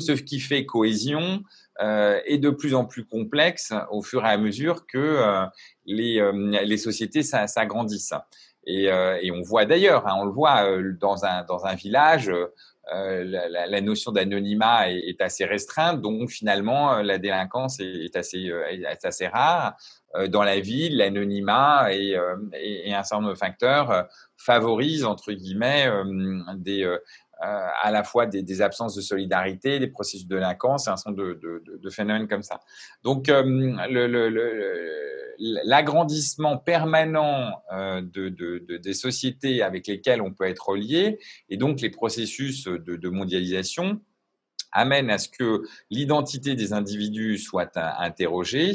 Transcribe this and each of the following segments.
ce qui fait cohésion est de plus en plus complexe au fur et à mesure que les, les sociétés s'agrandissent. Et, on voit d'ailleurs, hein, on le voit dans un, village, euh, la, notion d'anonymat est, assez restreinte, donc finalement euh, la délinquance est, est assez, euh, est assez rare. Dans la ville, l'anonymat et, et, un certain nombre de facteurs favorisent entre guillemets des, à la fois des, absences de solidarité, des processus de délinquance un certain de, de, phénomènes comme ça. Donc le l'agrandissement permanent euh, de, de, des sociétés avec lesquelles on peut être relié, et donc les processus de, mondialisation, amènent à ce que l'identité des individus soit interrogée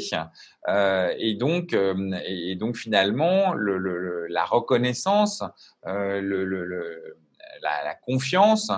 euh, et donc euh, et donc finalement le, la reconnaissance euh, le, la, confiance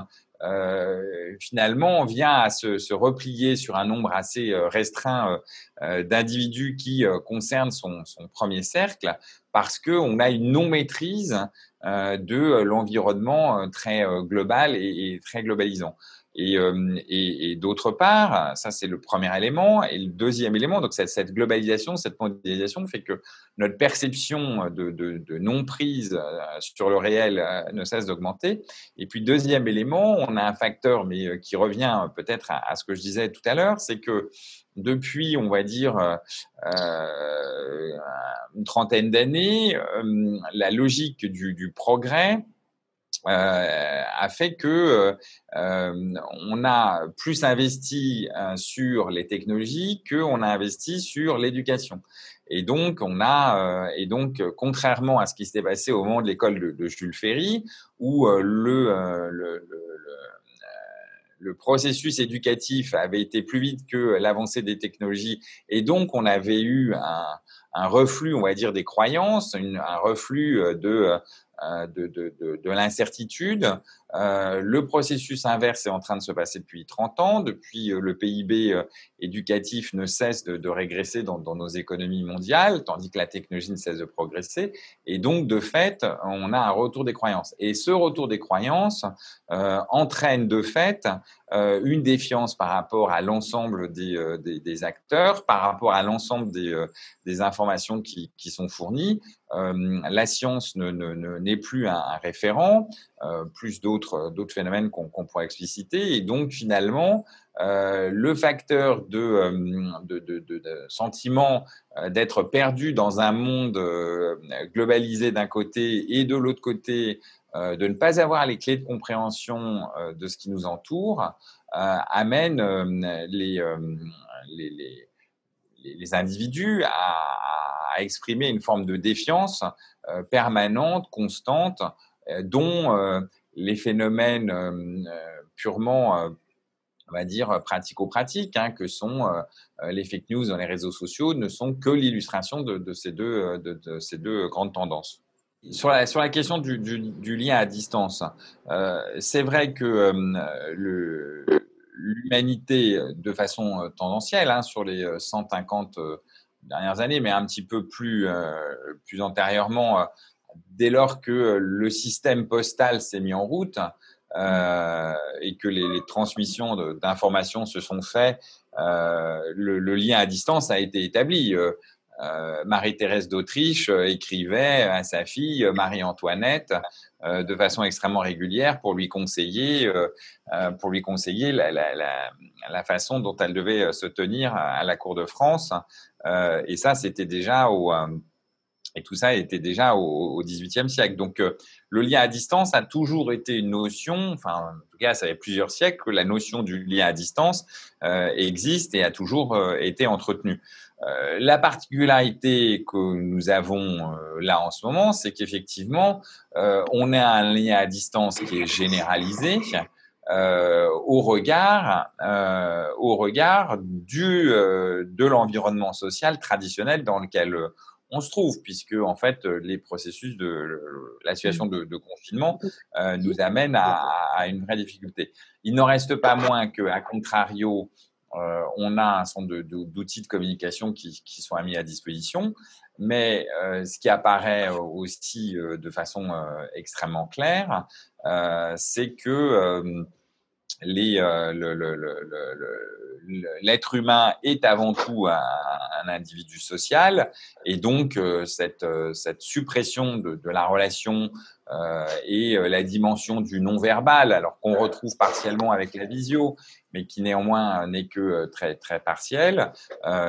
euh, finalement, vient à se, replier sur un nombre assez euh, restreint euh, d'individus qui concernent son, premier cercle, parce qu'on a une non-maîtrise de l'environnement très global et très globalisant. Et, euh, et, d'autre part, ça c'est le premier élément. Et le deuxième élément, donc cette, globalisation, cette mondialisation fait que notre perception de, non-prise euh, sur le réel euh, ne cesse d'augmenter. Et puis deuxième élément, on a un facteur, mais qui revient peut-être à, ce que je disais tout à l'heure, c'est que depuis, on va dire, une trentaine d'années, la logique du, progrès a fait que euh, on a plus investi euh, sur les technologies qu'on a investi sur l'éducation. Et donc, on a, et donc, contrairement à ce qui s'était passé au moment de l'école de, Jules Ferry, où le, le, processus éducatif avait été plus vite que l'avancée des technologies, et donc on avait eu un, reflux, on va dire, des croyances, un reflux de euh, de, de, de, de l'incertitude. Euh, le processus inverse est en train de se passer depuis 30 ans. Depuis, euh, le PIB euh, éducatif ne cesse de, régresser dans, nos économies mondiales, tandis que la technologie ne cesse de progresser. Et donc, de fait, on a un retour des croyances. Et ce retour des croyances entraîne de fait une défiance par rapport à l'ensemble des, acteurs, par rapport à l'ensemble des, informations qui, sont fournies, la science n'est ne, ne, plus un, référent, plus d'autres d'autres phénomènes qu'on qu pourrait expliciter, et donc finalement euh, le facteur de, euh, sentiment euh, d'être perdu dans un monde globalisé d'un côté et de l'autre côté de ne pas avoir les clés de compréhension de ce qui nous entoure amène les, individus à exprimer une forme de défiance euh, permanente, constante, euh, dont euh, les phénomènes purement on va dire, pratico-pratiques, hein, que sont les fake news dans les réseaux sociaux, ne sont que l'illustration de, ces deux, grandes tendances. Sur la, question du, lien à distance, euh, c'est vrai que euh, l'humanité, de façon tendancielle, hein, sur les 150 dernières années, mais un petit peu plus, euh, antérieurement, euh, dès lors que le système postal s'est mis en route euh, et que les, transmissions d'informations se sont faites, euh, le, lien à distance a été établi. Euh, Marie-Thérèse d'Autriche écrivait à sa fille Marie-Antoinette de façon extrêmement régulière pour lui conseiller, pour lui conseiller la, façon dont elle devait se tenir à la cour de France. Euh, et ça, c'était déjà au euh, et tout ça était déjà au XVIIIe siècle. Donc, euh, le lien à distance a toujours été une notion, enfin, en tout cas, ça fait plusieurs siècles que la notion du lien à distance euh, existe et a toujours euh, été entretenue. La particularité que nous avons là en ce moment, c'est qu'effectivement, on a un lien à distance qui est généralisé, au regard, au regard du, de l'environnement social traditionnel dans lequel on se trouve, puisque en fait les processus de la situation de, confinement euh, nous amènent à, une vraie difficulté. Il n'en reste pas moins que, à contrario, euh, on a un certain nombre d'outils de, communication qui, sont mis à disposition, mais euh, ce qui apparaît aussi de façon extrêmement claire, c'est que l'être humain est avant tout un, individu social. Et donc cette, cette suppression de la relation euh, et euh, la dimension du non-verbal, alors qu'on retrouve partiellement avec la visio, mais qui néanmoins n'est que euh, très très partiel,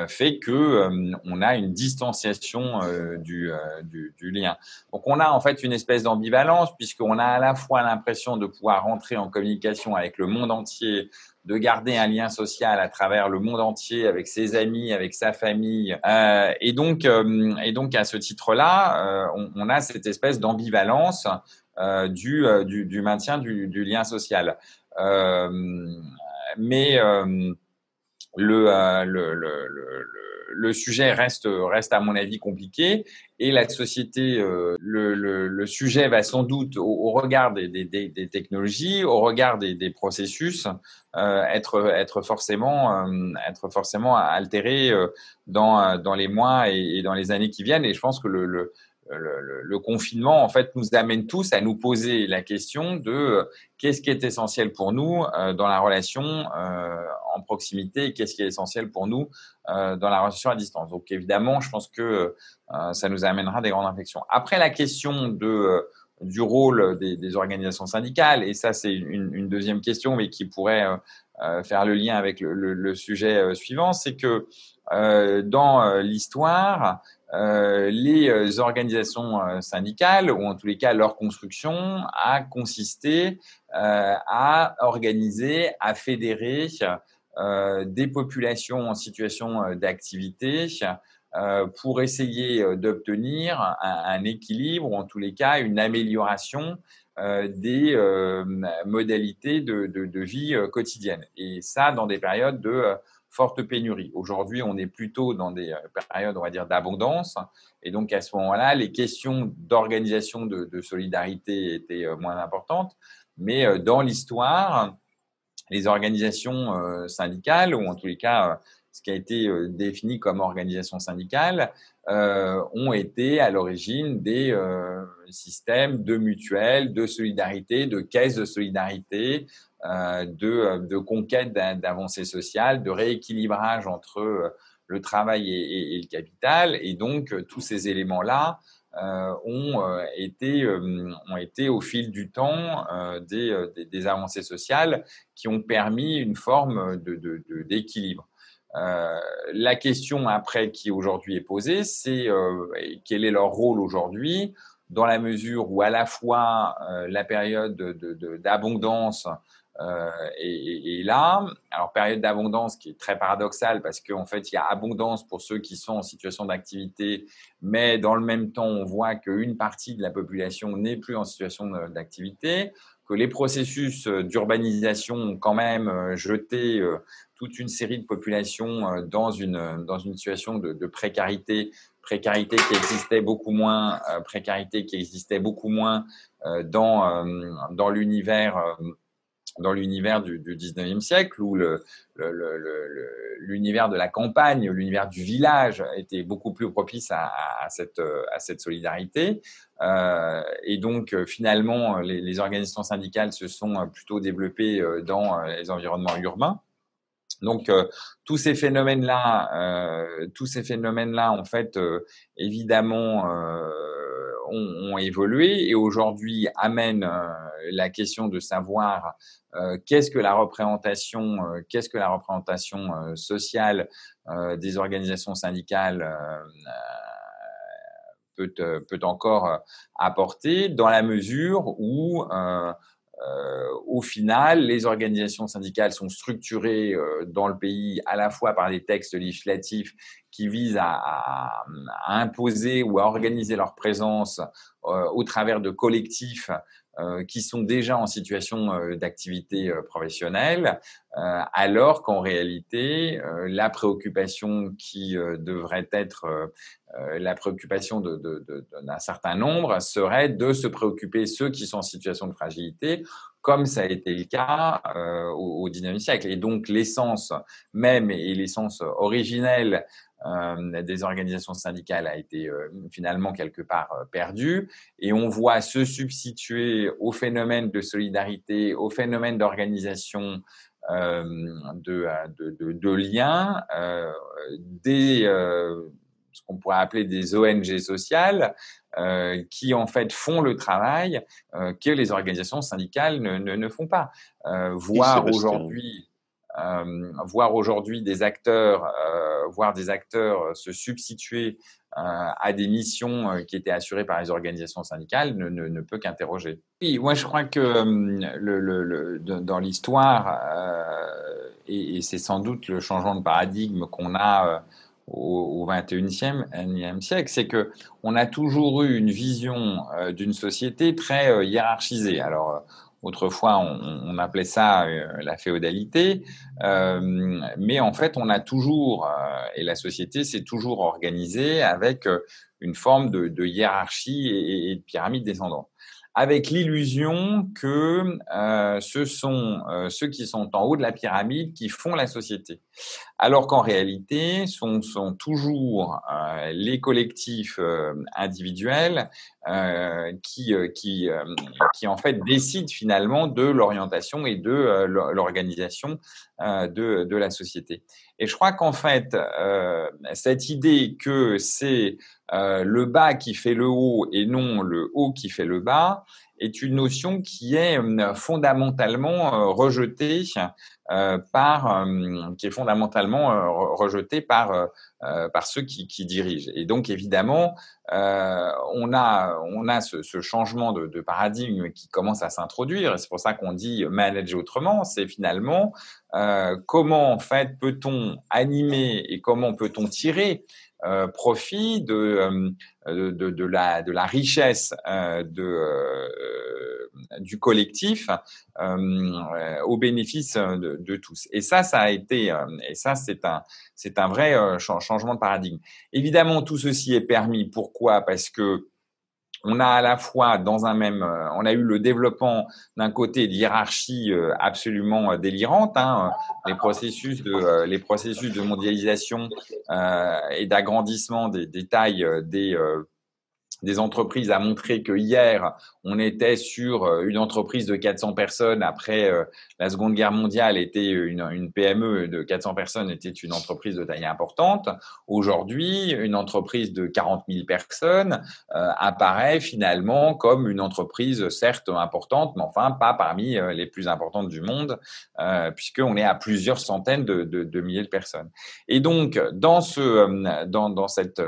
fait que on a une distanciation du, du, lien. Donc on a en fait une espèce d'ambivalence puisqu'on a à la fois l'impression de pouvoir rentrer en communication avec le monde entier de garder un lien social à travers le monde entier avec ses amis, avec sa famille. Euh, et donc, euh, et donc à ce titre-là, euh, on, a cette espèce d'ambivalence du, du, du, maintien du, du lien social. mais le, le, le, le le sujet reste, reste à mon avis compliqué et la société, euh, le, sujet va sans doute, au, regard des, technologies, au regard des, processus, euh, être, être, forcément, euh, être forcément altéré dans, dans les mois et, dans les années qui viennent. Et je pense que le, confinement, en fait, nous amène tous à nous poser la question de qu'est-ce qui est essentiel pour nous dans la relation euh, en proximité et qu'est-ce qui est essentiel pour nous dans la relation à distance. Donc, évidemment, je pense que ça nous amènera des grandes réflexions. Après, la question de du rôle des, organisations syndicales, et ça, c'est une, deuxième question, mais qui pourrait faire le lien avec le, sujet suivant, c'est que dans l'histoire, euh, les euh, organisations euh, syndicales, ou en tous les cas leur construction, a consisté à organiser, à fédérer des populations en situation d'activité pour essayer d'obtenir un, équilibre, ou en tous les cas une amélioration des modalités de, de, de, vie quotidienne. Et ça, dans des périodes de forte pénurie. Aujourd'hui, on est plutôt dans des euh, périodes, on va dire, d'abondance. Et donc, à ce moment-là, les questions d'organisation de, de, solidarité étaient euh, moins importantes. Mais euh, dans l'histoire, les organisations syndicales, ou en tous les cas, ce qui a été défini comme organisation syndicale, euh, ont été à l'origine des euh, systèmes de mutuelles, de solidarité, de caisses de solidarité, euh, de, de, conquête d'avancées sociales, de rééquilibrage entre le travail et, le capital. Et donc, tous ces éléments-là euh, ont, été, ont été au fil du temps des, des, avancées sociales qui ont permis une forme d'équilibre. De, euh, la question après qui aujourd'hui est posée, c'est euh, quel est leur rôle aujourd'hui dans la mesure où à la fois euh, la période d'abondance euh, est, là. Alors période d'abondance qui est très paradoxale parce qu'en fait il y a abondance pour ceux qui sont en situation d'activité, mais dans le même temps on voit qu'une partie de la population n'est plus en situation d'activité que les processus d'urbanisation ont quand même jeté toute une série de populations euh, dans une, dans une situation de, de précarité, précarité qui existait beaucoup moins, euh, précarité qui existait beaucoup moins euh, dans, dans l'univers dans l'univers du, du 19e siècle où le, l'univers de la campagne, l'univers du village était beaucoup plus propice à, à, cette, à cette solidarité. Euh, et donc, finalement, les, les, organisations syndicales se sont plutôt développées dans les environnements urbains. Donc euh, tous ces phénomènes-là, euh, tous ces phénomènes-là, en fait, euh, évidemment, ont, évolué et aujourd'hui amènent la question de savoir qu'est-ce que la représentation, qu'est-ce que la représentation sociale des organisations syndicales peut, encore apporter dans la mesure où euh, au final, les organisations syndicales sont structurées euh, dans le pays à la fois par des textes législatifs qui visent à, imposer ou à organiser leur présence euh, au travers de collectifs euh, qui sont déjà en situation euh, d'activité euh, professionnelle, alors qu'en réalité, la préoccupation qui devrait être la préoccupation d'un de, de, de, certain nombre serait de se préoccuper ceux qui sont en situation de fragilité, comme ça a été le cas au, au 19e siècle. Et donc l'essence même et l'essence originelle des organisations syndicales a été finalement quelque part perdu et on voit se substituer au phénomène de solidarité, au phénomène d'organisation de, de, de, liens, des ce qu'on pourrait appeler des ONG sociales, euh, qui en fait font le travail euh, que les organisations syndicales ne, ne, font pas. Euh, voir aujourd'hui, voir aujourd'hui des acteurs, voir des acteurs se substituer à des missions qui étaient assurées par les organisations syndicales ne, peut qu'interroger. Oui, moi je crois que dans l'histoire, et, c'est sans doute le changement de paradigme qu'on a au, 21e siècle, c'est que on a toujours eu une vision euh, d'une société très euh, hiérarchisée. Alors euh, autrefois on, appelait ça la féodalité, mais en fait on a toujours et la société s'est toujours organisée avec une forme de, hiérarchie et, de pyramide descendante avec l'illusion que euh, ce sont euh, ceux qui sont en haut de la pyramide qui font la société. Alors qu'en réalité, ce sont, toujours euh, les collectifs euh, individuels euh, qui, qui, qui, en fait, décident finalement de l'orientation et de l'organisation de, de, la société. Et je crois qu'en fait, cette idée que c'est euh, le bas qui fait le haut et non le haut qui fait le bas est une notion qui est euh, fondamentalement euh, rejetée par qui est fondamentalement rejetée par par ceux qui, qui, dirigent. Et donc évidemment, on a on a ce, changement de, de, paradigme qui commence à s'introduire. C'est pour ça qu'on dit manager autrement. C'est finalement comment en fait peut-on animer et comment peut-on tirer euh, profit euh, de, la, de la richesse euh, du collectif au bénéfice de, de, tous. Et ça, ça a été, et ça, c'est un, c'est un vrai changement de paradigme. Évidemment, tout ceci est permis. Pourquoi? Parce que on a à la fois dans un même, euh, on a eu le développement d'un côté de hiérarchie euh, absolument euh, délirante, hein, les processus de les processus de mondialisation et d'agrandissement des, des, tailles des des entreprises a montré que hier, on était sur euh, une entreprise de 400 personnes. Après euh, la Seconde Guerre mondiale, était une, PME de 400 personnes était une entreprise de taille importante. Aujourd'hui, une entreprise de 40 000 personnes euh, apparaît finalement comme une entreprise certes importante, mais enfin pas parmi les plus importantes du monde, euh, puisqu'on est à plusieurs centaines de, milliers de personnes. Et donc, dans, ce, dans, dans cette,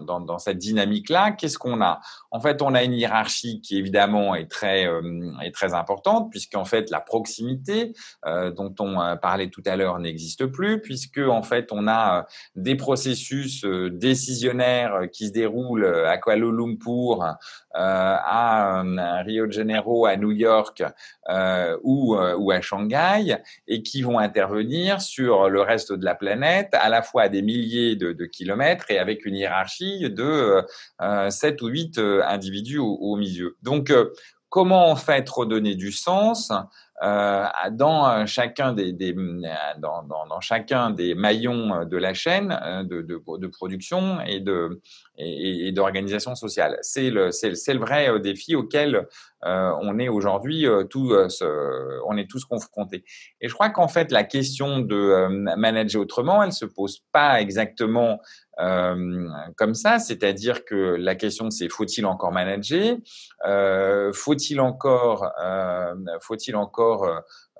dans, dans cette dynamique-là, qu'est-ce qu'on a. En fait, on a une hiérarchie qui évidemment est très, euh, est très importante, puisqu'en fait, la proximité euh, dont on euh, parlait tout à l'heure n'existe plus, puisque en fait, on a des processus décisionnaires qui se déroulent à Kuala Lumpur, à Rio de Janeiro, à New York ou, ou à Shanghai, et qui vont intervenir sur le reste de la planète, à la fois à des milliers de, kilomètres et avec une hiérarchie de 7 ou huit euh, individus au, milieu. Donc, euh, comment en fait redonner du sens euh, dans chacun des, dans, dans, chacun des maillons de la chaîne de, de, production et de et, d'organisation sociale. C'est le c'est le vrai défi auquel on est aujourd'hui tout on est tous confrontés. Et je crois qu'en fait la question de manager autrement, elle se pose pas exactement euh, comme ça, c'est-à-dire que la question c'est faut-il encore manager, euh, faut-il encore, euh, faut-il encore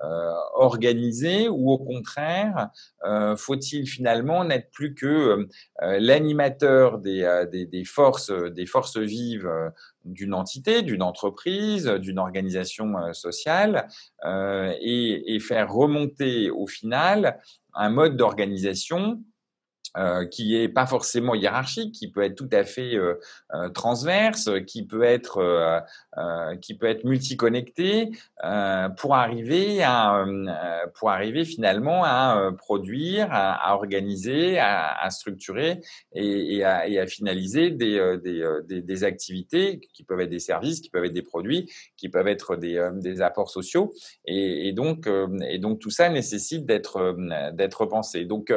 euh, organiser ou au contraire, euh, faut-il finalement n'être plus que l'animateur des, des, des, forces, des forces vives d'une entité, d'une entreprise, d'une organisation sociale et, et faire remonter au final un mode d'organisation euh, qui est pas forcément hiérarchique, qui peut être tout à fait euh, euh transverse, qui peut être euh, euh qui peut être multiconnecté pour arriver à pour arriver finalement à produire, à, à organiser, à, à structurer et, et, à, et, à, finaliser des, des, des, des, activités qui peuvent être des services, qui peuvent être des produits, qui peuvent être des, des apports sociaux et, et donc et donc tout ça nécessite d'être d'être pensé. Donc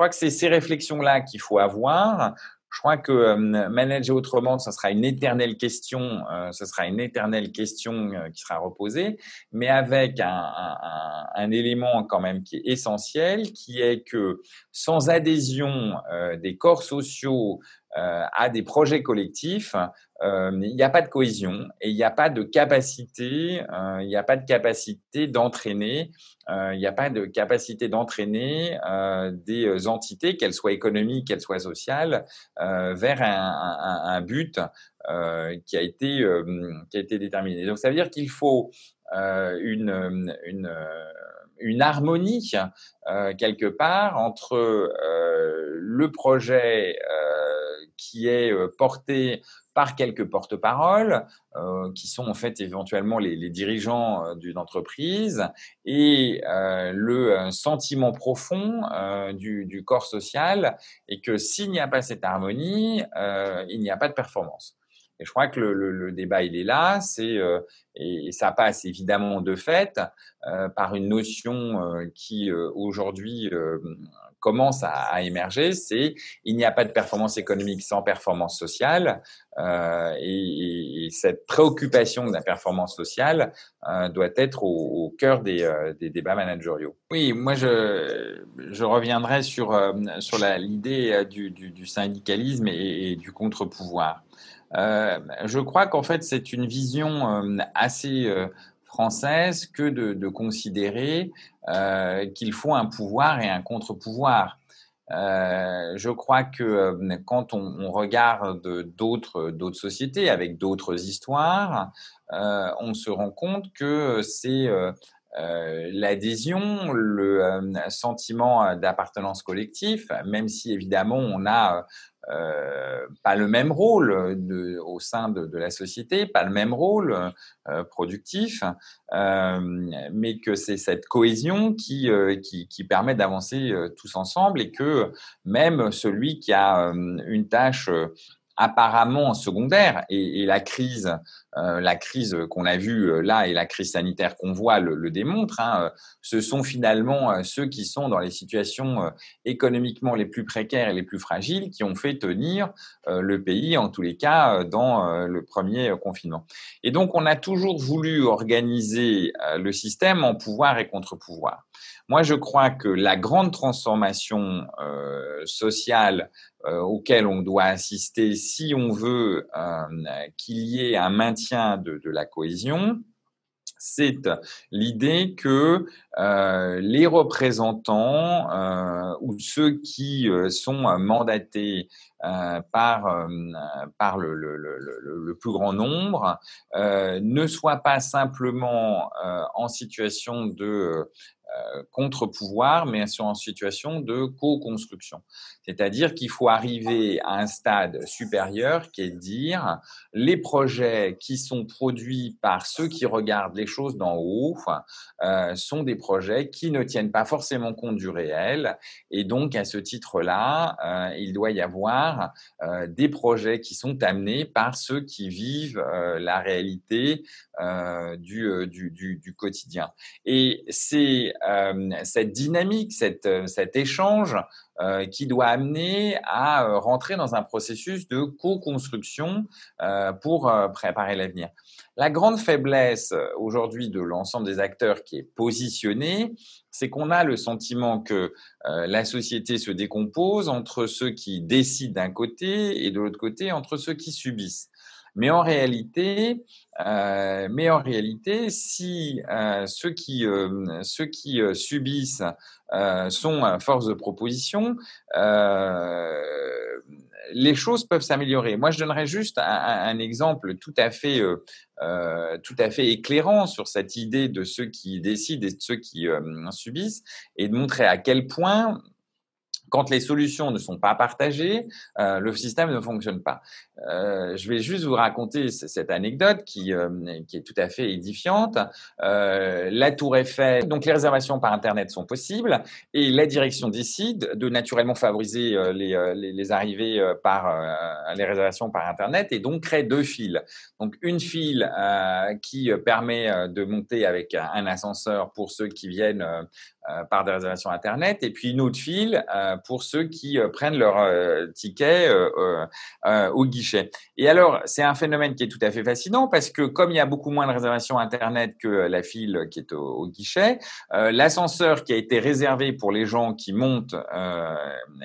crois que c'est ces réflexions-là qu'il faut avoir. Je crois que euh, manager autrement, ce sera une éternelle question, euh, ce sera une éternelle question euh, qui sera reposée, mais avec un, un, élément quand même qui est essentiel, qui est que sans adhésion des corps sociaux à des projets collectifs, il n'y a pas de cohésion et il n'y a pas de capacité, il n'y a pas de capacité d'entraîner il n'y a pas de capacité d'entraîner des entités, qu'elles soient économiques, qu'elles soient sociales, vers un, but qui, a été, qui a été déterminé. Donc ça veut dire qu'il faut une, une, harmonie quelque part entre le projet qui est porté par quelques porte-paroles, euh, qui sont en fait éventuellement les, dirigeants euh, d'une entreprise, et euh, le sentiment profond du, corps social, et que s'il n'y a pas cette harmonie, il n'y a pas de performance. Et je crois que le, débat, il est là, c'est, et, ça passe évidemment de fait par une notion qui aujourd'hui commence à, émerger, c'est il n'y a pas de performance économique sans performance sociale, euh, et, cette préoccupation de la performance sociale euh, doit être au, cœur euh, des, débats managériaux. Oui, moi je, reviendrai sur, sur l'idée du, syndicalisme et, du contre-pouvoir. je crois qu'en fait c'est une vision assez française que de, considérer euh, qu'il faut un pouvoir et un contre-pouvoir. Euh, je crois que euh, quand on, on regarde d'autres sociétés avec d'autres histoires, on se rend compte que c'est l'adhésion, le sentiment d'appartenance collectif, même si évidemment on a euh, pas le même rôle de, au sein de, de, la société, pas le même rôle euh, productif, euh, mais que c'est cette cohésion qui, euh, qui, qui permet d'avancer euh, tous ensemble et que même celui qui a une tâche apparemment secondaire et, la crise, euh, la crise qu'on a vue euh, là et la crise sanitaire qu'on voit le, démontre. Hein, euh, ce sont finalement ceux qui sont dans les situations économiquement les plus précaires et les plus fragiles qui ont fait tenir le pays, en tous les cas, dans le premier confinement. Et donc, on a toujours voulu organiser le système en pouvoir et contre-pouvoir. Moi, je crois que la grande transformation sociale euh, auquel on doit assister si on veut euh, qu'il y ait un maintien de, la cohésion, c'est l'idée que euh, les représentants ou ceux qui sont mandatés par, par le, plus grand nombre ne soient pas simplement en situation de contre-pouvoir, mais en situation de co-construction. C'est-à-dire qu'il faut arriver à un stade supérieur qui est de dire les projets qui sont produits par ceux qui regardent les choses d'en haut euh, sont des projets qui ne tiennent pas forcément compte du réel. Et donc, à ce titre-là, euh, il doit y avoir euh, des projets qui sont amenés par ceux qui vivent la réalité du, du, du, quotidien. Et c'est cette dynamique, cette, cet échange euh, qui doit amener à euh, rentrer dans un processus de co-construction euh, pour préparer l'avenir. La grande faiblesse aujourd'hui de l'ensemble des acteurs qui est positionné, c'est qu'on a le sentiment que la société se décompose entre ceux qui décident d'un côté et de l'autre côté entre ceux qui subissent. Mais en réalité, euh, mais en réalité, si euh, ceux qui, euh, ceux qui subissent sont force de proposition, les choses peuvent s'améliorer. Moi, je donnerais juste un, un, exemple tout à fait, tout à fait éclairant sur cette idée de ceux qui décident et de ceux qui subissent, et de montrer à quel point quand les solutions ne sont pas partagées, euh, le système ne fonctionne pas. Euh, je vais juste vous raconter cette anecdote qui, euh, qui est tout à fait édifiante. La Tour Eiffel, donc les réservations par Internet sont possibles et la direction décide de naturellement favoriser les, arrivées par les réservations par Internet et donc crée deux files. Donc une file qui permet de monter avec un ascenseur pour ceux qui viennent par des réservations Internet, et puis une autre file euh, pour ceux qui euh, prennent leur ticket au guichet. Et alors, c'est un phénomène qui est tout à fait fascinant parce que comme il y a beaucoup moins de réservations Internet que la file qui est au, guichet, l'ascenseur qui a été réservé pour les gens qui montent,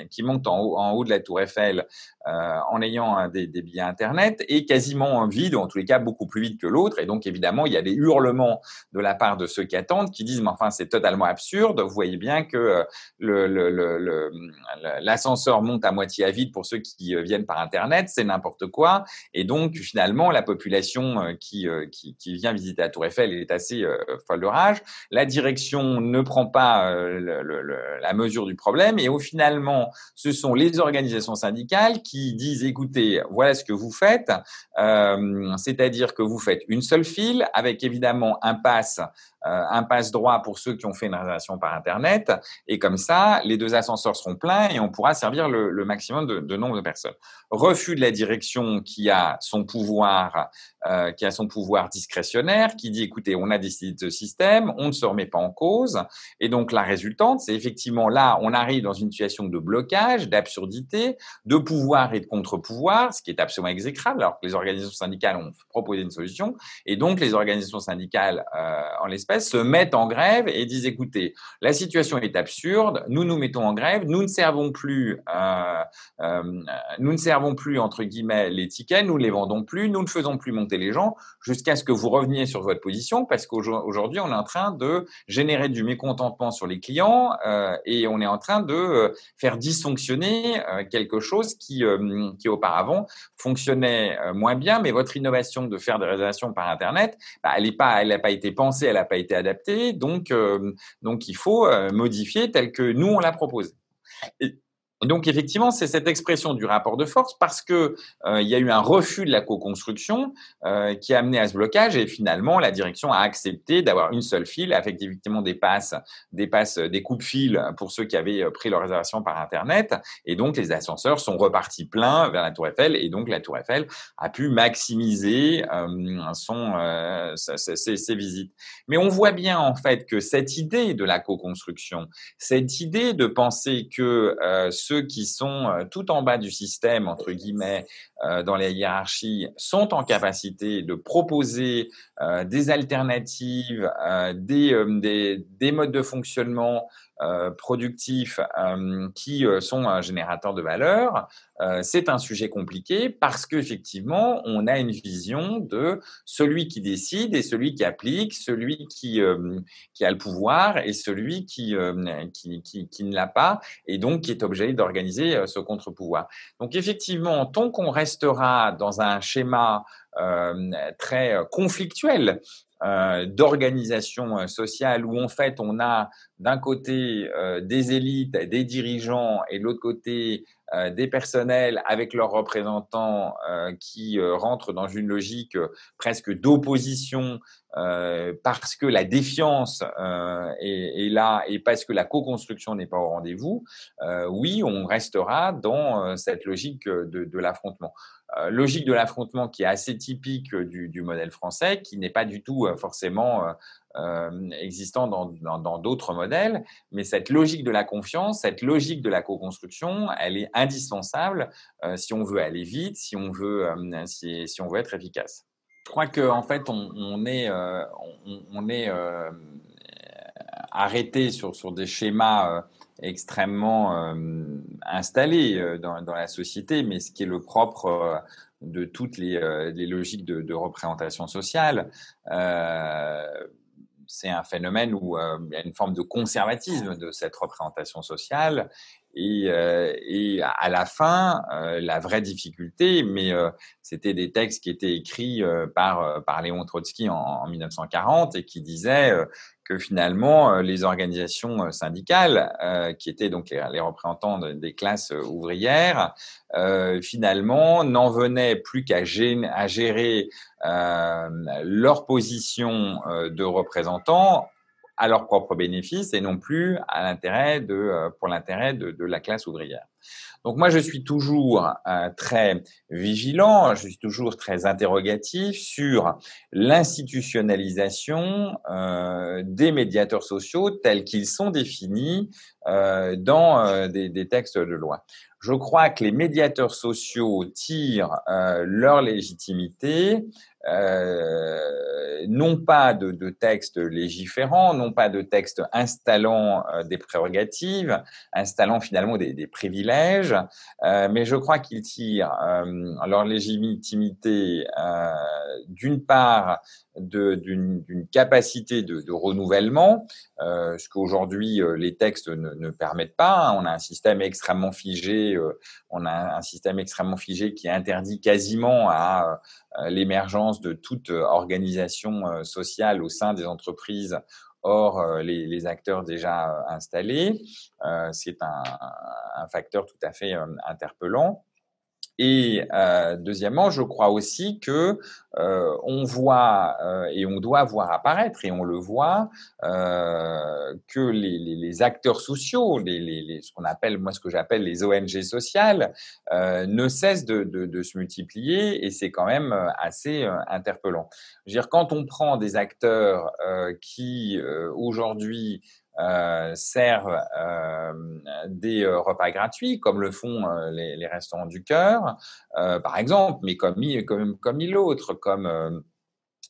qui montent en haut, en haut de la tour Eiffel en ayant des, des, billets Internet est quasiment vide, ou en tous les cas beaucoup plus vide que l'autre. Et donc, évidemment, il y a des hurlements de la part de ceux qui attendent, qui disent, mais enfin, c'est totalement absurde. Vous voyez bien que euh, l'ascenseur monte à moitié à vide pour ceux qui euh, viennent par Internet, c'est n'importe quoi. Et donc, finalement, la population euh, qui, vient visiter la Tour Eiffel est assez folle de rage. La direction ne prend pas la mesure du problème. Et au finalement, ce sont les organisations syndicales qui disent, écoutez, voilà ce que vous faites. C'est-à-dire que vous faites une seule file avec évidemment un pass un passe droit pour ceux qui ont fait une réservation par Internet. Et comme ça, les deux ascenseurs seront pleins et on pourra servir le, maximum de, nombre de personnes. Refus de la direction qui a son pouvoir, euh, qui a son pouvoir discrétionnaire, qui dit écoutez, on a décidé de ce système, on ne se remet pas en cause. Et donc la résultante, c'est effectivement là, on arrive dans une situation de blocage, d'absurdité, de pouvoir et de contre-pouvoir, ce qui est absolument exécrable, alors que les organisations syndicales ont proposé une solution. Et donc les organisations syndicales, euh, en l'espèce, se mettent en grève et disent écoutez, la situation est absurde, nous nous mettons en grève, nous ne servons plus, euh, euh, nous ne servons plus entre guillemets les tickets, nous ne les vendons plus, nous ne faisons plus monter les gens jusqu'à ce que vous reveniez sur votre position parce qu'aujourd'hui on est en train de générer du mécontentement sur les clients euh, et on est en train de faire dysfonctionner quelque chose qui, qui auparavant fonctionnait moins bien, mais votre innovation de faire des réservations par internet, bah, elle n'a pas, pas été pensée, elle n'a pas été été adapté, donc, euh, donc il faut euh, modifier tel que nous, on l'a proposé. Donc effectivement, c'est cette expression du rapport de force parce que euh, il y a eu un refus de la co-construction euh, qui a amené à ce blocage et finalement la direction a accepté d'avoir une seule file, avec effectivement des passes, des passes, des coups de pour ceux qui avaient euh, pris leur réservation par internet et donc les ascenseurs sont repartis pleins vers la Tour Eiffel et donc la Tour Eiffel a pu maximiser son ses, ses, visites. Mais on voit bien en fait que cette idée de la co-construction, cette idée de penser que ceux qui sont euh, tout en bas du système, entre guillemets, euh, dans les hiérarchies, sont en capacité de proposer euh, des alternatives, des, des, modes de fonctionnement productifs euh, qui euh, sont un générateur de valeur, c'est un sujet compliqué parce qu'effectivement, on a une vision de celui qui décide et celui qui applique, celui qui, qui a le pouvoir et celui qui, qui, qui ne l'a pas et donc qui est obligé d'organiser ce contre-pouvoir. Donc effectivement, tant qu'on restera dans un schéma très conflictuel euh, d'organisation euh, sociale où en fait on a d'un côté euh, des élites, des dirigeants et de l'autre côté des personnels avec leurs représentants qui rentrent dans une logique presque d'opposition parce que la défiance est, là et parce que la co-construction n'est pas au rendez-vous, oui, on restera dans cette logique de, de l'affrontement. Euh, logique de l'affrontement qui est assez typique euh, du, modèle français, qui n'est pas du tout euh, forcément existant dans d'autres modèles, mais cette logique de la confiance, cette logique de la co-construction, elle est indispensable si on veut aller vite, si on veut, si, on veut être efficace. Je crois qu'en en fait, on, est, on, est arrêté sur, sur des schémas extrêmement euh, installé euh, dans, la société, mais ce qui est le propre euh, de toutes les, logiques de, représentation sociale. c'est un phénomène où il y a une forme de conservatisme de cette représentation sociale et, et, à la fin, la vraie difficulté, mais c'était des textes qui étaient écrits par, par Léon Trotsky en, en 1940 et qui disaient que finalement euh, les organisations euh, syndicales, euh, qui étaient donc les, représentants des classes ouvrières, finalement n'en venaient plus qu'à gérer, à gérer leur position de représentants à leur propre bénéfice et non plus à l'intérêt de, pour l'intérêt de, de la classe ouvrière. Donc moi, je suis toujours euh, très vigilant, je suis toujours très interrogatif sur l'institutionnalisation euh, des médiateurs sociaux tels qu'ils sont définis euh, dans des, textes de loi. Je crois que les médiateurs sociaux tirent leur légitimité non pas de, textes légiférants, non pas de textes installant des prérogatives, installant finalement des privilèges, euh, mais je crois qu'ils tirent euh, leur légitimité euh, d'une part d'une capacité de, renouvellement, ce qu'aujourd'hui les textes ne, permettent pas. On a un système extrêmement figé, on a un système extrêmement figé qui interdit quasiment à l'émergence de toute organisation sociale au sein des entreprises hors les, les acteurs déjà installés. C'est un, un, facteur tout à fait interpellant. Et euh, deuxièmement, je crois aussi que euh, on voit euh, et on doit voir apparaître et on le voit euh, que les, les, les, acteurs sociaux, les, les, ce qu'on appelle moi ce que j'appelle les ONG sociales, euh, ne cessent de, de, de, se multiplier et c'est quand même assez interpellant. Je veux dire, quand on prend des acteurs qui aujourd'hui euh, servent euh, des euh, repas gratuits, comme le font les, restaurants du cœur, par exemple, mais comme, comme, comme mille autres, comme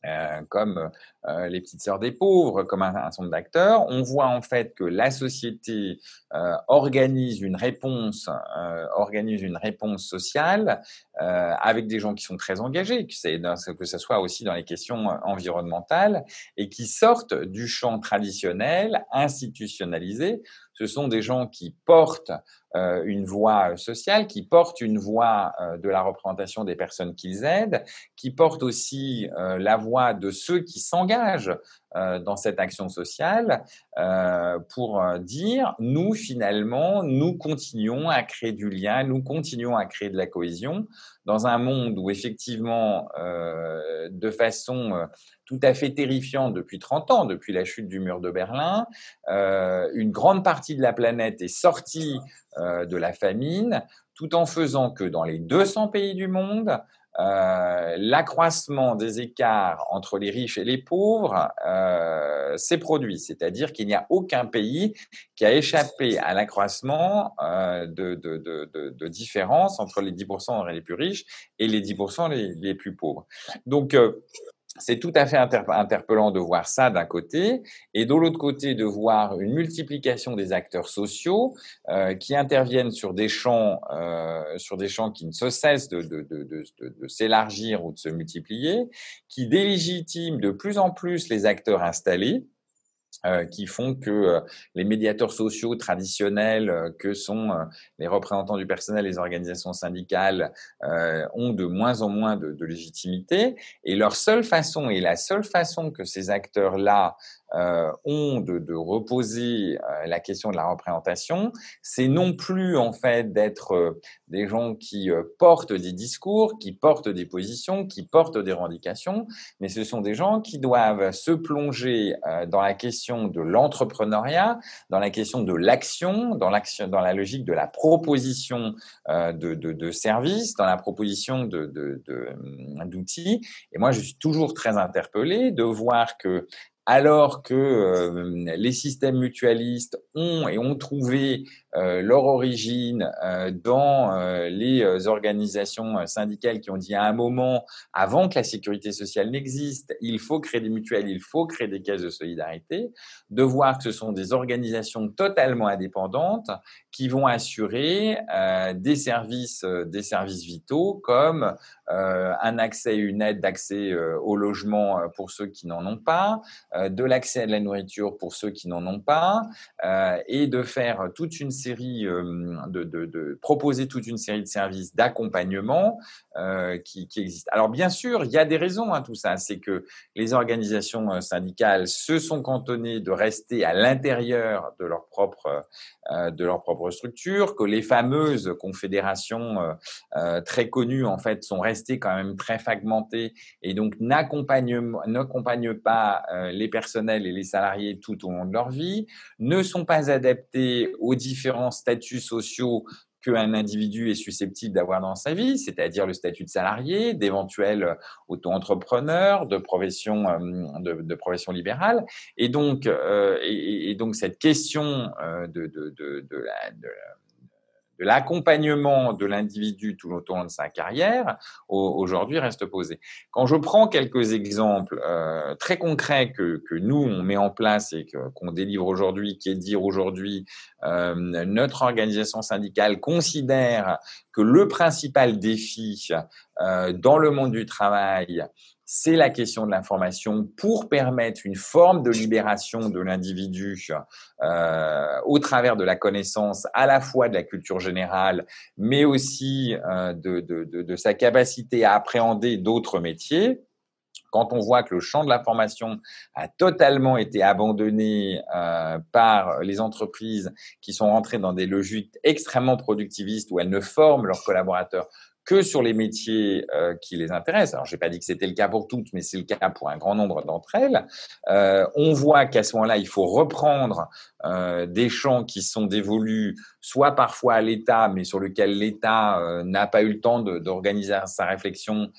euh, comme euh, les petites sœurs des pauvres, comme un, un certain d'acteurs, on voit en fait que la société euh, organise une réponse, euh, organise une réponse sociale avec des gens qui sont très engagés, que, que ce soit aussi dans les questions environnementales, et qui sortent du champ traditionnel, institutionnalisé. Ce sont des gens qui portent une voix sociale, qui portent une voix de la représentation des personnes qu'ils aident, qui portent aussi la voix de ceux qui s'engagent dans cette action sociale pour dire, nous, finalement, nous continuons à créer du lien, nous continuons à créer de la cohésion dans un monde où, effectivement, de façon tout à fait terrifiante depuis 30 ans, depuis la chute du mur de Berlin, une grande partie de la planète est sortie euh, de la famine, tout en faisant que dans les 200 pays du monde, euh, l'accroissement des écarts entre les riches et les pauvres euh, s'est produit. C'est-à-dire qu'il n'y a aucun pays qui a échappé à l'accroissement euh, de, de, de, de, différence entre les 10% les plus riches et les 10% les, les plus pauvres. Donc, euh, c'est tout à fait interpellant de voir ça d'un côté, et de l'autre côté de voir une multiplication des acteurs sociaux euh, qui interviennent sur des champs, euh, sur des champs qui ne se cessent de, de, de, de s'élargir ou de se multiplier, qui délégitiment de plus en plus les acteurs installés, euh, qui font que euh, les médiateurs sociaux traditionnels, euh, que sont les représentants du personnel, les organisations syndicales, ont de moins en moins de, de, légitimité. Et leur seule façon, et la seule façon que ces acteurs-là euh, ont de, reposer euh, la question de la représentation, c'est non plus en fait d'être euh, des gens qui portent des discours, qui portent des positions, qui portent des revendications, mais ce sont des gens qui doivent se plonger dans la question de l'entrepreneuriat, dans la question de l'action, dans la logique de la proposition de, services, dans la proposition de, d'outils. Et moi, je suis toujours très interpellé de voir que alors que euh, les systèmes mutualistes ont et ont trouvé leur origine euh, dans euh, les organisations syndicales qui ont dit à un moment, avant que la sécurité sociale n'existe, il faut créer des mutuelles, il faut créer des caisses de solidarité, de voir que ce sont des organisations totalement indépendantes qui vont assurer des services, des services vitaux comme un accès, une aide d'accès au logement pour ceux qui n'en ont pas, de l'accès à la nourriture pour ceux qui n'en ont pas, et de faire toute une euh, de, proposer toute une série de services d'accompagnement euh, qui, existent. Alors bien sûr, il y a des raisons à tout ça. C'est que les organisations euh, syndicales se sont cantonnées de rester à l'intérieur de leur propre de leur propre structure, que les fameuses confédérations très connues en fait sont restées quand même très fragmenté et donc n'accompagne pas les personnels et les salariés tout au long de leur vie, ne sont pas adaptés aux différents statuts sociaux qu'un individu est susceptible d'avoir dans sa vie, c'est-à-dire le statut de salarié, d'éventuel auto-entrepreneur, de profession, euh, de, profession libérale. Et donc, euh, cette question euh, de la, de l'accompagnement de l'individu tout au long de sa carrière, aujourd'hui reste posé. Quand je prends quelques exemples euh, très concrets que, que, nous, on met en place et qu'on délivre aujourd'hui, qui est dire aujourd'hui, euh, notre organisation syndicale considère que le principal défi euh, dans le monde du travail, c'est la question de l'information pour permettre une forme de libération de l'individu euh, au travers de la connaissance à la fois de la culture générale, mais aussi euh, de, sa capacité à appréhender d'autres métiers. Quand on voit que le champ de l'information a totalement été abandonné par les entreprises qui sont rentrées dans des logiques extrêmement productivistes où elles ne forment leurs collaborateurs que sur les métiers euh, qui les intéressent. Alors, je n'ai pas dit que c'était le cas pour toutes, mais c'est le cas pour un grand nombre d'entre elles. Euh, on voit qu'à ce moment-là, il faut reprendre euh, des champs qui sont dévolus soit parfois à l'État, mais sur lequel l'État n'a pas eu le temps d'organiser sa réflexion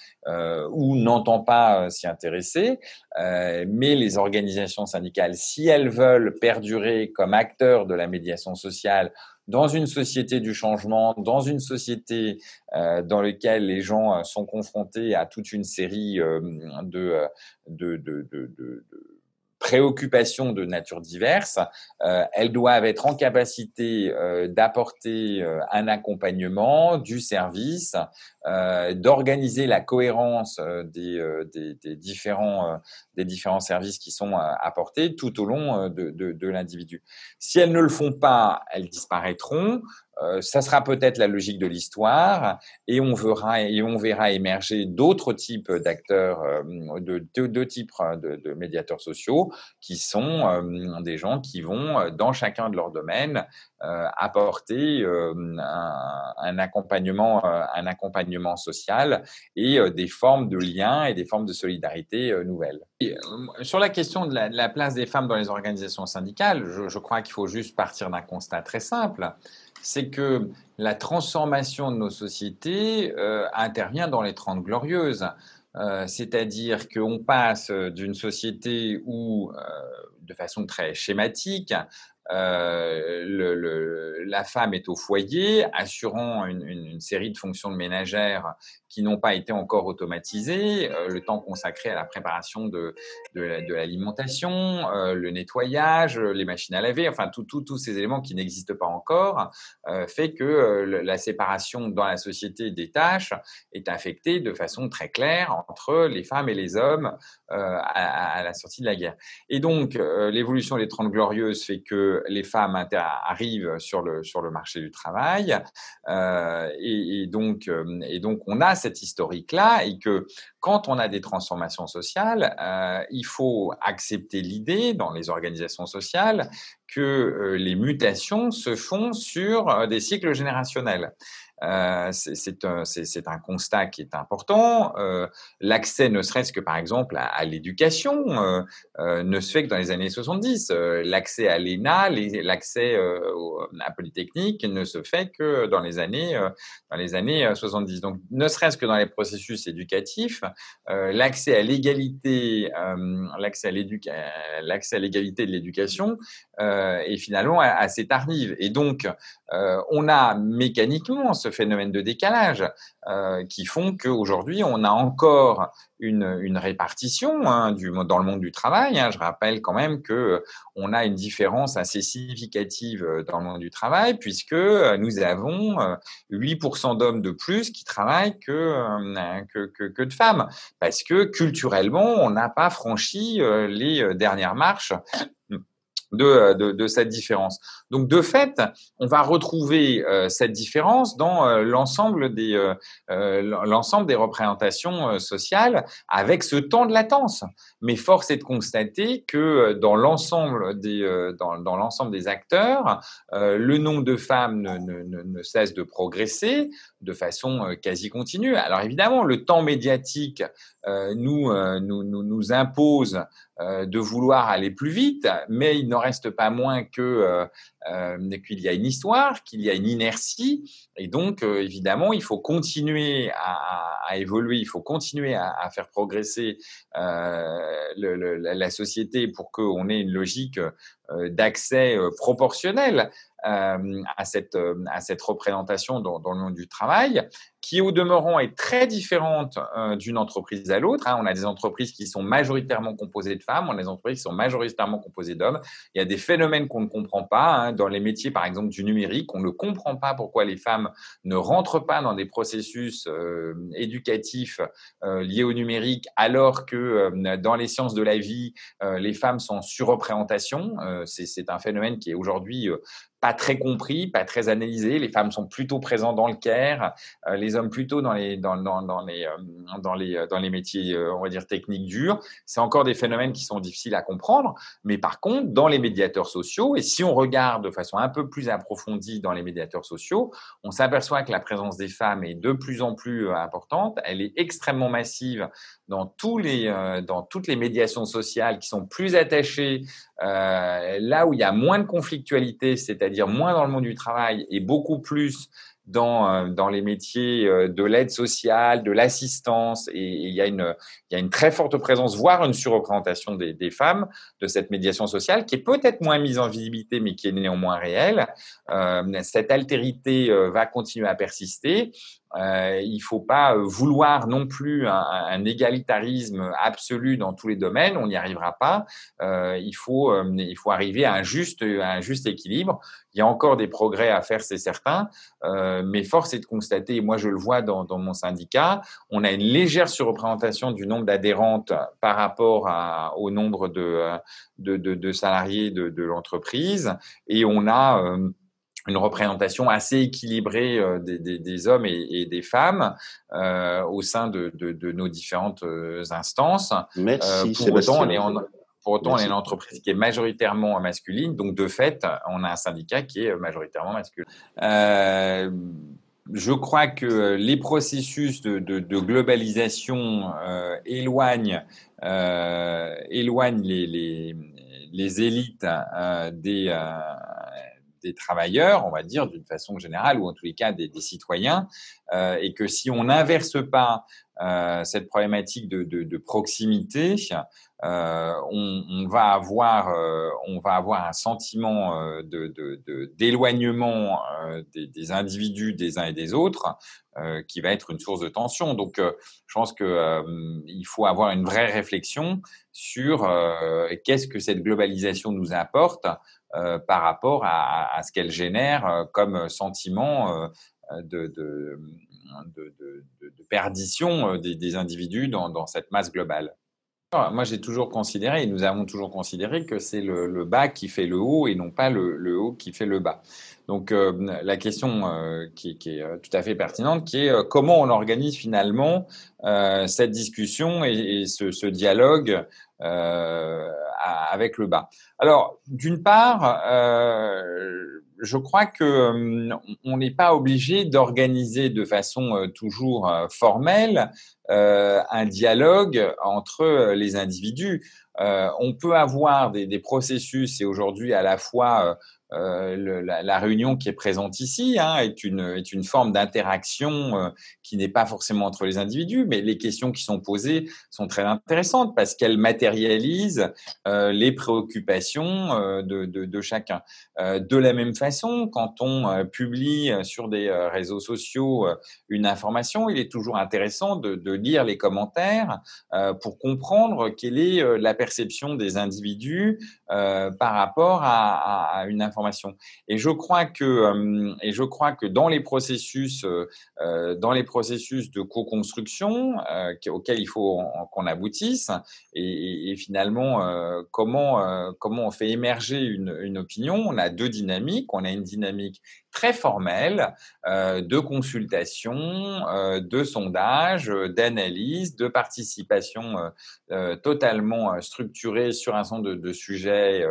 ou n'entend pas s'y intéresser. mais les organisations syndicales, si elles veulent perdurer comme acteurs de la médiation sociale, dans une société du changement, dans une société euh, dans laquelle les gens euh, sont confrontés à toute une série euh, de, préoccupations de nature diverse, euh, elles doivent être en capacité euh, d'apporter euh, un accompagnement du service, euh, d'organiser la cohérence des, des, des, différents, des différents services qui sont apportés tout au long de, de, de l'individu. Si elles ne le font pas, elles disparaîtront. Euh, ça sera peut-être la logique de l'histoire et on verra émerger d'autres types d'acteurs, euh, de deux types de, de, médiateurs sociaux qui sont euh, des gens qui vont dans chacun de leurs domaines apporter un, accompagnement, un accompagnement social et des formes de liens et des formes de solidarité nouvelles. Sur la question de la, place des femmes dans les organisations syndicales, je crois qu'il faut juste partir d'un constat très simple c'est que la transformation de nos sociétés euh, intervient dans les Trente Glorieuses. Euh, c'est-à-dire qu'on passe d'une société où, euh, de façon très schématique, euh, la femme est au foyer, assurant une, série de fonctions de ménagère qui n'ont pas été encore automatisées, euh, le temps consacré à la préparation de, l'alimentation, euh, le nettoyage, les machines à laver, enfin tous ces éléments qui n'existent pas encore, fait que la séparation dans la société des tâches est affectée de façon très claire entre les femmes et les hommes à, à, la sortie de la guerre. Et donc l'évolution des Trente Glorieuses fait que les femmes arrivent sur le, sur le marché du travail. Euh, et, donc, euh, et donc, on a cette historique-là et que quand on a des transformations sociales, euh, il faut accepter l'idée dans les organisations sociales que les mutations se font sur des cycles générationnels. Euh, c'est un, constat qui est important. Euh, L'accès, ne serait-ce que par exemple à, l'éducation, euh, ne se fait que dans les années 70. Euh, l'accès à l'ENA, l'accès à Polytechnique ne se fait que dans les années, dans les années 70. Donc, ne serait-ce que dans les processus éducatifs, l'accès à l'égalité, l'accès à l'égalité de l'éducation est finalement assez tardive. Et donc, on a mécaniquement ce phénomène de décalage euh, qui font qu'aujourd'hui, on a encore une, répartition hein, dans le monde du travail. Hein. Je rappelle quand même que on a une différence assez significative euh, dans le monde du travail, puisque euh, nous avons 8% euh, d'hommes de plus qui travaillent que, que, que, que, de femmes, parce que culturellement, on n'a pas franchi les dernières marches de, de, cette différence. Donc de fait, on va retrouver euh, cette différence dans euh, l'ensemble des euh, des représentations sociales avec ce temps de latence. Mais force est de constater que dans l'ensemble des dans, dans des acteurs, le nombre de femmes ne, cesse de progresser de façon quasi continue. Alors évidemment, le temps médiatique nous, nous, nous, impose euh, de vouloir aller plus vite, mais il n'en reste pas moins que euh, euh, qu'il y a une histoire, qu'il y a une inertie, et donc évidemment il faut continuer à, évoluer, il faut continuer à, faire progresser la société pour qu'on ait une logique d'accès proportionnel à cette, à cette représentation dans, le monde du travail qui au demeurant est très différente euh, d'une entreprise à l'autre. Hein. On a des entreprises qui sont majoritairement composées de femmes, on a des entreprises qui sont majoritairement composées d'hommes. Il y a des phénomènes qu'on ne comprend pas. Hein. Dans les métiers, par exemple, du numérique, on ne comprend pas pourquoi les femmes ne rentrent pas dans des processus euh, éducatifs euh, liés au numérique, alors que dans les sciences de la vie, les femmes sont en surreprésentation. C'est un phénomène qui est aujourd'hui pas très compris, pas très analysé. Les femmes sont plutôt présentes dans le care, les hommes plutôt dans les, dans, dans, les, euh, dans, les, euh, dans les métiers, euh, on va dire, techniques durs. C'est encore des phénomènes qui sont difficiles à comprendre. Mais par contre, dans les médiateurs sociaux, et si on regarde de façon un peu plus approfondie dans les médiateurs sociaux, on s'aperçoit que la présence des femmes est de plus en plus importante. Elle est extrêmement massive dans, tous les, dans toutes les médiations sociales qui sont plus attachées là où il y a moins de conflictualité, c'est-à-dire moins dans le monde du travail et beaucoup plus dans, euh, dans les métiers euh, de l'aide sociale, de l'assistance, et, il, y a une, il y a une très forte présence, voire une surreprésentation des, des femmes de cette médiation sociale, qui est peut-être moins mise en visibilité, mais qui est néanmoins réelle. Euh, cette altérité euh, va continuer à persister. Euh, il faut pas vouloir non plus un, égalitarisme absolu dans tous les domaines, on n'y arrivera pas. Euh, il, faut, il faut arriver à un juste, à un juste équilibre. Il y a encore des progrès à faire, c'est certain, euh, mais force est de constater, moi je le vois dans, dans, mon syndicat, on a une légère surreprésentation du nombre d'adhérentes par rapport au nombre de, de, de, salariés de, l'entreprise, et on a euh, une représentation assez équilibrée euh, des, des, des, hommes et, et des femmes euh, au sein de, de, de, nos différentes euh, instances. Merci. pour autant, on est en, pour autant, on est une entreprise qui est majoritairement masculine, donc de fait, on a un syndicat qui est majoritairement masculin. Euh, je crois que les processus de, de, de globalisation euh, éloignent, euh, éloignent les, les, les élites euh, des, euh, des travailleurs, on va dire d'une façon générale, ou en tous les cas des, citoyens, euh, et que si on n'inverse pas euh, cette problématique de, proximité, euh, on, va avoir, un sentiment d'éloignement des, individus des uns et des autres qui va être une source de tension. Donc, je pense que il faut avoir une vraie réflexion sur qu'est-ce que cette globalisation nous apporte par rapport à, ce qu'elle génère comme sentiment de, de, perdition des, individus dans, cette masse globale. Moi, j'ai toujours considéré, et nous avons toujours considéré, que c'est le, bas qui fait le haut et non pas le, haut qui fait le bas. Donc, euh, la question euh, qui, est euh, tout à fait pertinente, qui est euh, comment on organise finalement euh, cette discussion et, ce, dialogue avec le bas. Alors, d'une part, je crois que on n'est pas obligé d'organiser de façon toujours formelle euh, un dialogue entre euh, les individus. Euh, on peut avoir des, des processus et aujourd'hui à la fois euh, le, la, réunion qui est présente ici hein, est, une, forme d'interaction euh, qui n'est pas forcément entre les individus, mais les questions qui sont posées sont très intéressantes parce qu'elles matérialisent euh, les préoccupations euh, de, chacun. Euh, de la même façon, quand on publie sur des réseaux sociaux une information, il est toujours intéressant de, lire les commentaires pour comprendre quelle est la perception des individus par rapport à une information Et je crois que et je crois que dans les processus dans les processus de co-construction auxquels il faut qu'on aboutisse et, et finalement comment comment on fait émerger une, une opinion. On a deux dynamiques. On a une dynamique très formelle euh, de consultation, euh, de sondage, euh, d'analyse, de participation totalement structurée sur un certain de, de sujets,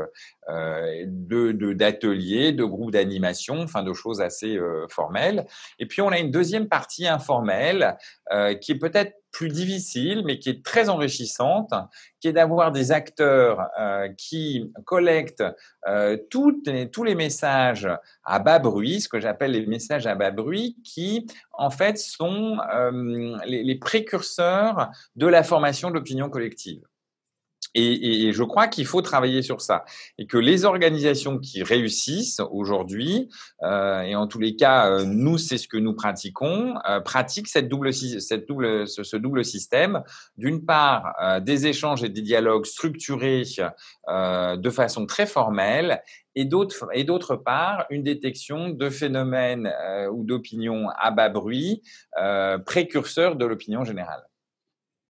de d'ateliers, de, groupes d'animation, enfin de choses assez formelles. Et puis on a une deuxième partie informelle qui est peut-être plus difficile, mais qui est très enrichissante, qui est d'avoir des acteurs euh, qui collectent euh, les, tous les messages à bas bruit, ce que j'appelle les messages à bas bruit, qui en fait sont euh, les, les précurseurs de la formation de l'opinion collective. Et, et, je crois qu'il faut travailler sur ça et que les organisations qui réussissent aujourd'hui, euh, et en tous les cas, euh, nous, c'est ce que nous pratiquons, euh, pratiquent cette double, cette double, ce, double système. D'une part, euh, des échanges et des dialogues structurés euh, de façon très formelle et d'autre, et d'autre part, une détection de phénomènes ou d'opinions à bas bruit, précurseurs de l'opinion générale.